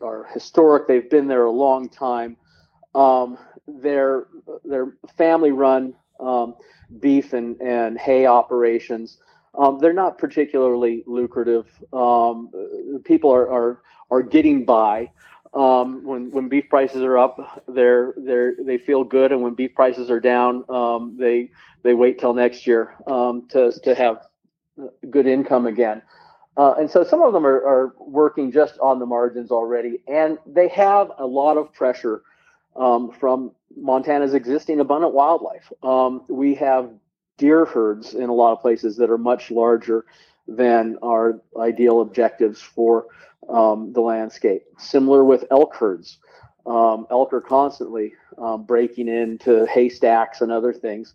are historic. They've been there a long time. Um, they're they're family run um, beef and, and hay operations. Um, they're not particularly lucrative. Um, people are, are are getting by. Um, when when beef prices are up, they're they they feel good, and when beef prices are down, they they wait till next year to to have good income again. Uh, and so some of them are, are, working just on the margins already, and they have a lot of pressure um, from Montana's existing abundant wildlife. Um, we have deer herds in a lot of places that are much larger than our ideal objectives for um, the landscape. Similar with elk herds. Um, elk are constantly um, breaking into haystacks and other things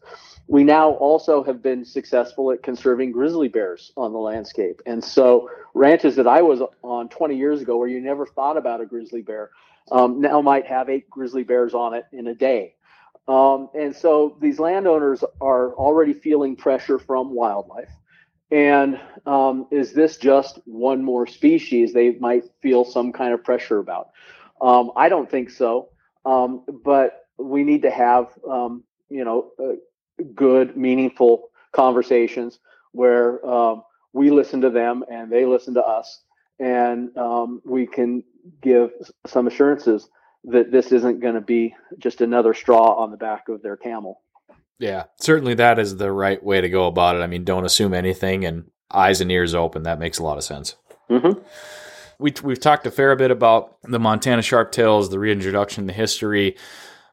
we now also have been successful at conserving grizzly bears on the landscape. And so ranches that I was on 20 years ago, where you never thought about a grizzly bear, um, now might have eight grizzly bears on it in a day. Um, and so these landowners are already feeling pressure from wildlife. And um, is this just one more species they might feel some kind of pressure about? Um, I don't think so. Um, but we need to have, um, you know, uh, good, meaningful conversations where um, we listen to them and they listen to us, and um, we can give some assurances that this isn't going to be just another straw on the back of their camel. Yeah, certainly that is the right way to go about it. I mean, don't assume anything and eyes and ears open. That makes a lot of sense. Mm-hmm. We, we've talked a fair bit about the Montana Sharptails, the reintroduction, the history.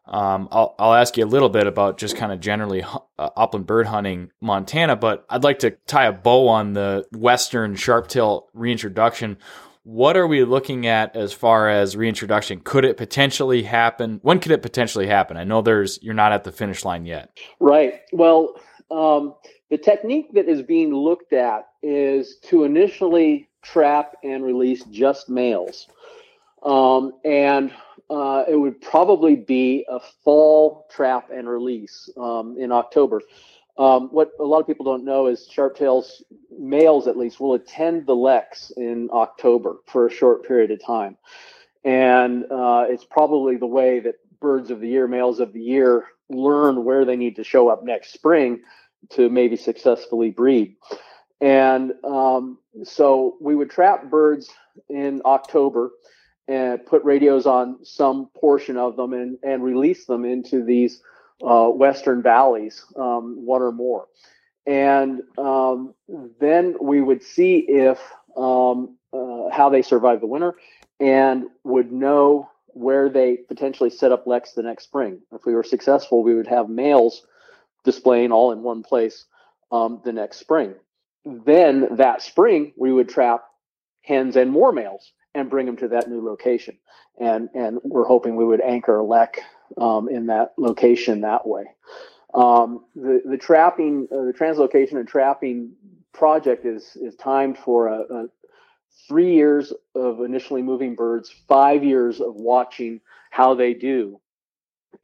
Um, I'll, I'll ask you a little bit about just kind of generally uh, upland bird hunting Montana, but I'd like to tie a bow on the Western sharptail reintroduction. What are we looking at as far as reintroduction? Could it potentially happen? When could it potentially happen? I know there's you're not at the finish line yet. Right. Well, um, the technique that is being looked at is to initially trap and release just males. Um, and uh, it would probably be a fall trap and release um, in October. Um, what a lot of people don't know is sharptails, males at least, will attend the leks in October for a short period of time. And uh, it's probably the way that birds of the year, males of the year, learn where they need to show up next spring to maybe successfully breed. And um, so we would trap birds in October and put radios on some portion of them and, and release them into these uh, western valleys, um, one or more. And um, then we would see if um, uh, how they survive the winter and would know where they potentially set up leks the next spring. If we were successful, we would have males displaying all in one place um, the next spring. Then that spring, we would trap hens and more males and bring them to that new location. And and we're hoping we would anchor a lek um, in that location that way. Um, the the trapping, uh, the translocation and trapping project is is timed for a, a three years of initially moving birds, five years of watching how they do,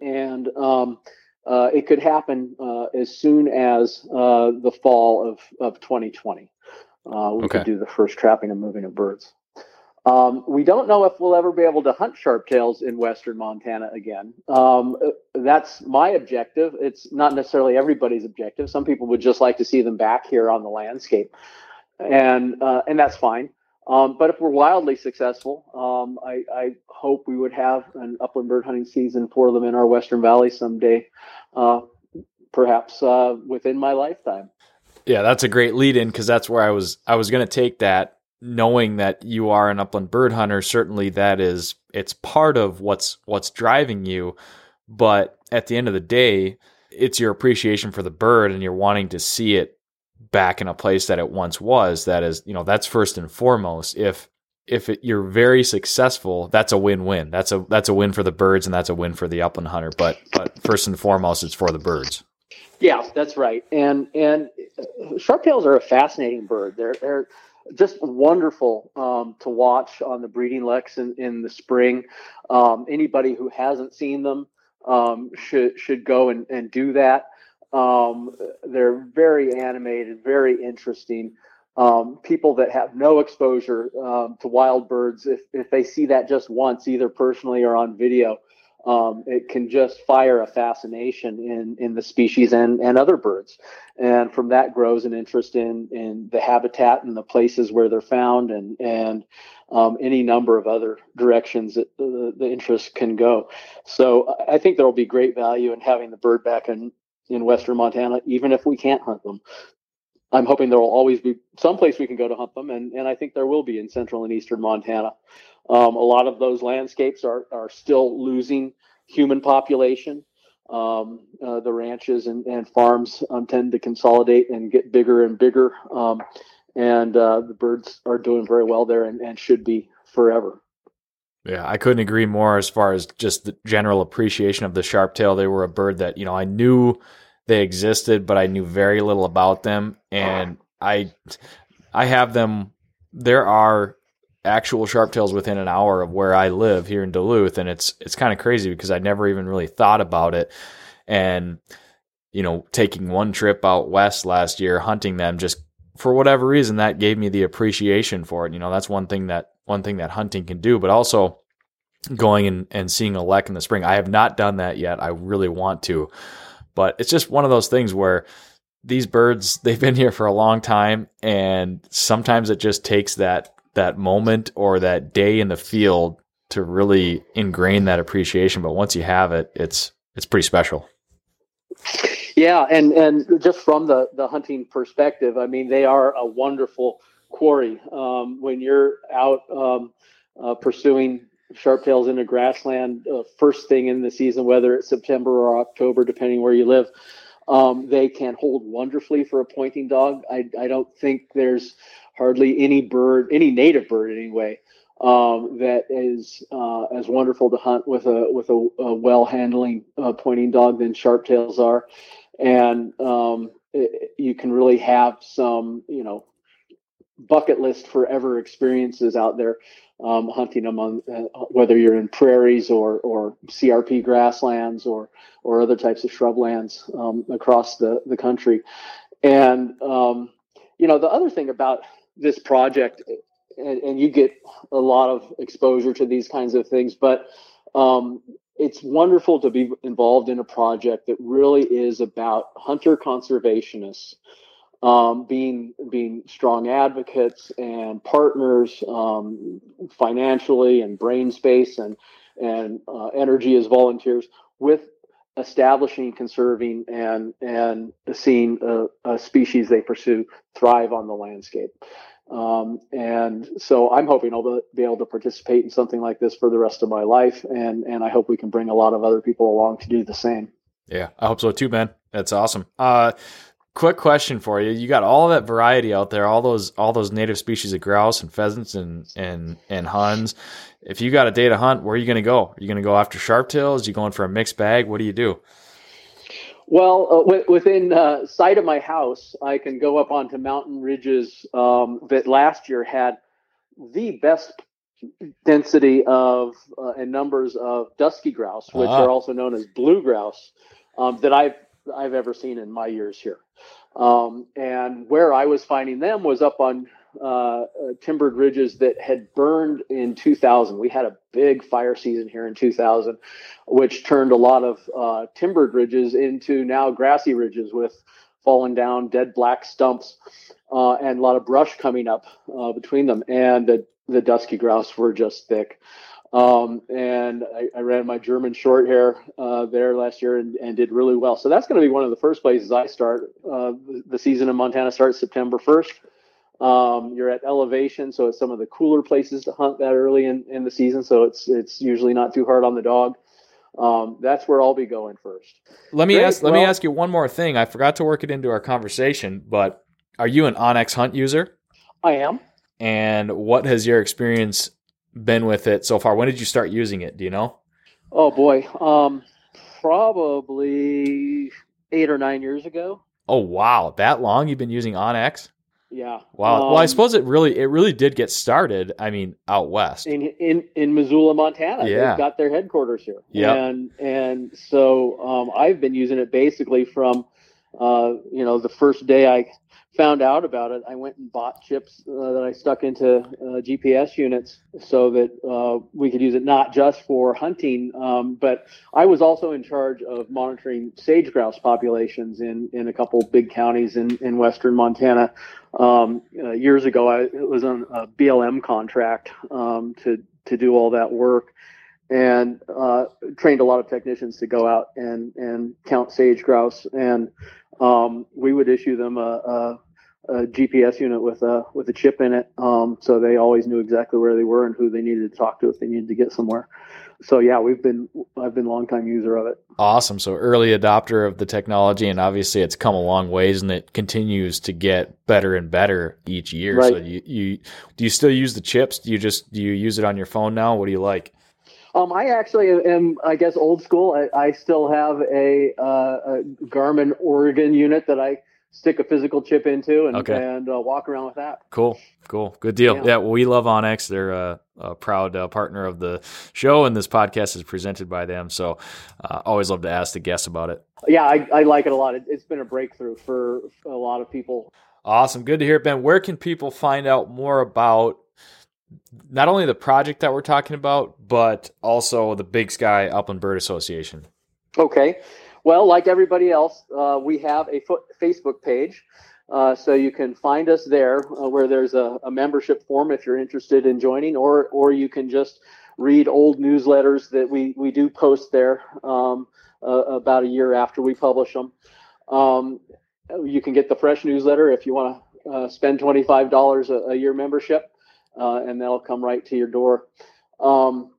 and um, uh, it could happen uh, as soon as uh, the fall of of 2020. Uh, we Okay. could do the first trapping and moving of birds. Um, we don't know if we'll ever be able to hunt sharptails in western Montana again. Um, uh, that's my objective. It's not necessarily everybody's objective. Some people would just like to see them back here on the landscape, and uh, and that's fine. Um, but if we're wildly successful, um, I, I hope we would have an upland bird hunting season for them in our Western Valley someday, uh, perhaps uh, within my lifetime. Yeah, that's a great lead in because that's where I was I was going to take that knowing that you are an upland bird hunter certainly that is it's part of what's what's driving you but at the end of the day it's your appreciation for the bird and you're wanting to see it back in a place that it once was that is you know that's first and foremost if if it, you're very successful that's a win-win that's a that's a win for the birds and that's a win for the upland hunter but but first and foremost it's for the birds Yeah, that's right. And and uh, sharptails are a fascinating bird. They're they're just wonderful um, to watch on the breeding leks in, in the spring. Um, anybody who hasn't seen them um, should should go and, and do that. Um, they're very animated, very interesting. Um, people that have no exposure um, to wild birds, if, if they see that just once, either personally or on video, um, it can just fire a fascination in in the species and and other birds, and from that grows an interest in in the habitat and the places where they're found, and and um, any number of other directions that the, the interest can go. So I think there will be great value in having the bird back in in western Montana, even if we can't hunt them. I'm hoping there will always be some place we can go to hunt them, and, and I think there will be in central and eastern Montana. Um, a lot of those landscapes are, are still losing human population. Um, uh, the ranches and, and farms um, tend to consolidate and get bigger and bigger, um, and uh, the birds are doing very well there and, and should be forever. Yeah, I couldn't agree more as far as just the general appreciation of the sharptail. They were a bird that, you know, I knew they existed, but I knew very little about them. And I I have them there are actual sharptails within an hour of where I live here in Duluth, and it's it's kind of crazy because I never even really thought about it. And you know, taking one trip out west last year, hunting them, just for whatever reason, that gave me the appreciation for it. You know, that's one thing that one thing that hunting can do, but also going and, and seeing a lek in the spring. I have not done that yet. I really want to, but it's just one of those things where these birds, [laughs] they've been here for a long time and sometimes it just takes that, that moment or that day in the field to really ingrain that appreciation. But once you have it, it's, it's pretty special. Yeah, and and just from the the hunting perspective, I mean, they are a wonderful quarry. Um, when you're out um, uh, pursuing sharptails in a grassland, uh, first thing in the season, whether it's September or October, depending where you live, um, they can hold wonderfully for a pointing dog. I I don't think there's hardly any bird, any native bird anyway, um, that is uh, as wonderful to hunt with a with a, a well handling uh, pointing dog than sharptails are, and um, it, you can really have some you know bucket list forever experiences out there um, hunting on uh, whether you're in prairies or or CRP grasslands or or other types of shrublands um, across the the country, and um, you know the other thing about this project and, and you get a lot of exposure to these kinds of things. But um, it's wonderful to be involved in a project that really is about hunter conservationists um, being being strong advocates and partners um, financially and brain space and and uh, energy as volunteers with establishing, conserving, and and seeing a, a species they pursue thrive on the landscape. Um, and so I'm hoping I'll be able to participate in something like this for the rest of my life. And, and I hope we can bring a lot of other people along to do the same. Yeah, I hope so too, man. That's awesome. Uh, quick question for you. You got all that variety out there, all those, all those native species of grouse and pheasants and, and, and huns. If you got a day to hunt, where are you going to go? Are you going to go after sharptails? Are you going for a mixed bag? What do you do? Well, uh, w- within uh, sight of my house, I can go up onto mountain ridges um, that last year had the best density of uh, and numbers of dusky grouse, which Ah. are also known as blue grouse, um, that I've I've ever seen in my years here. Um, and where I was finding them was up on uh, uh, timbered ridges that had burned in 2000. We had a big fire season here in 2000, which turned a lot of uh, timbered ridges into now grassy ridges with fallen down dead black stumps uh, and a lot of brush coming up uh, between them. And the, the dusky grouse were just thick. Um, and I, I ran my German short hair uh, there last year and, and did really well. So that's going to be one of the first places I start. Uh, the, season in Montana starts September 1st. Um, you're at elevation, so it's some of the cooler places to hunt that early in, in the season. So it's it's usually not too hard on the dog. Um, that's where I'll be going first. Let me Great, ask. Let me ask you one more thing. I forgot to work it into our conversation, but are you an onX Hunt user? I am. And what has your experience been with it so far? When did you start using it? Do you know? Oh boy, um, probably eight or nine years ago. Oh wow, that long you've been using onX? Yeah. Wow. well, I Um, suppose it really it really did get started. I mean, out west. in in in Missoula, Montana. Yeah. They've got their headquarters here. Yeah. And and so um, I've been using it basically from uh, you know the first day I found out about it. I went and bought chips uh, that I stuck into uh, GPS units so that uh, we could use it not just for hunting, um, but I was also in charge of monitoring sage grouse populations in in a couple big counties in in western Montana. Um, uh, years ago, I was on a BLM contract um, to to do all that work, and uh, trained a lot of technicians to go out and and count sage grouse, and um, we would issue them a, a, a GPS unit with a with a chip in it, um, so they always knew exactly where they were and who they needed to talk to if they needed to get somewhere. So yeah, we've been I've been a long time user of it. Awesome. So early adopter of the technology, and obviously it's come a long ways, and it continues to get better and better each year. Right. So you, you do you still use the chips? Do you just do you use it on your phone now? What do you like? Um, I actually am, I guess, old school. I, I still have a, uh, a Garmin Oregon unit that I stick a physical chip into and, Okay. and uh, walk around with that. Cool, cool, good deal. Yeah. Yeah, well, we love onX. They're a, a proud uh, partner of the show, and this podcast is presented by them. So, uh, always love to ask the guests about it. Yeah, I, I like it a lot. It, it's been a breakthrough for, for a lot of people. Awesome, good to hear, Ben. Where can people find out more about not only the project that we're talking about, but also the Big Sky Upland Bird Association? Okay. Well, like everybody else, uh, we have a fo- Facebook page. Uh, so you can find us there uh, where there's a, a membership form if you're interested in joining, or, or you can just read old newsletters that we, we do post there um, uh, about a year after we publish them. Um, you can get the fresh newsletter if you want to uh, spend $25 a, a year membership, uh, and that'll come right to your door. Um,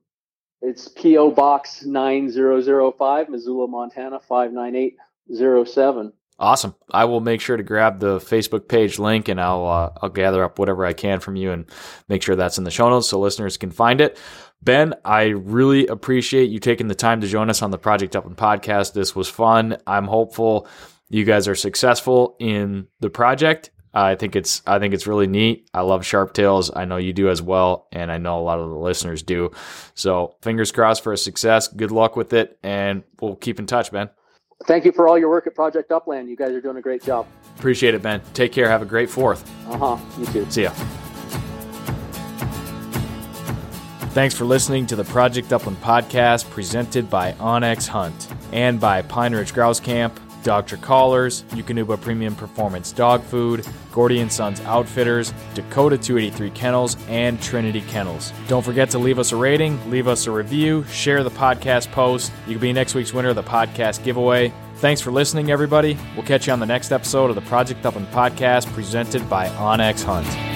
it's P.O. Box 9005, Missoula, Montana 59807. Awesome. I will make sure to grab the Facebook page link and I'll uh, I'll gather up whatever I can from you and make sure that's in the show notes so listeners can find it. Ben, I really appreciate you taking the time to join us on the Project Upland podcast. This was fun. I'm hopeful you guys are successful in the project. I think it's I think it's really neat. I love sharp tails. I know you do as well, and I know a lot of the listeners do. So fingers crossed for a success. Good luck with it, and we'll keep in touch, Ben. Thank you for all your work at Project Upland. You guys are doing a great job. Appreciate it, Ben. Take care. Have a great fourth. Uh huh. You too. See ya. Thanks for listening to the Project Upland podcast presented by onX Hunt and by Pine Ridge Grouse Camp, Dogtra Collars, Eukanuba Premium Performance Dog Food, Gordy and Sons Outfitters, Dakota 283 Kennels, and Trinity Kennels. Don't forget to leave us a rating, leave us a review, share the podcast post. You could be next week's winner of the podcast giveaway. Thanks for listening, everybody. We'll catch you on the next episode of the Project Upland podcast presented by onX Hunt.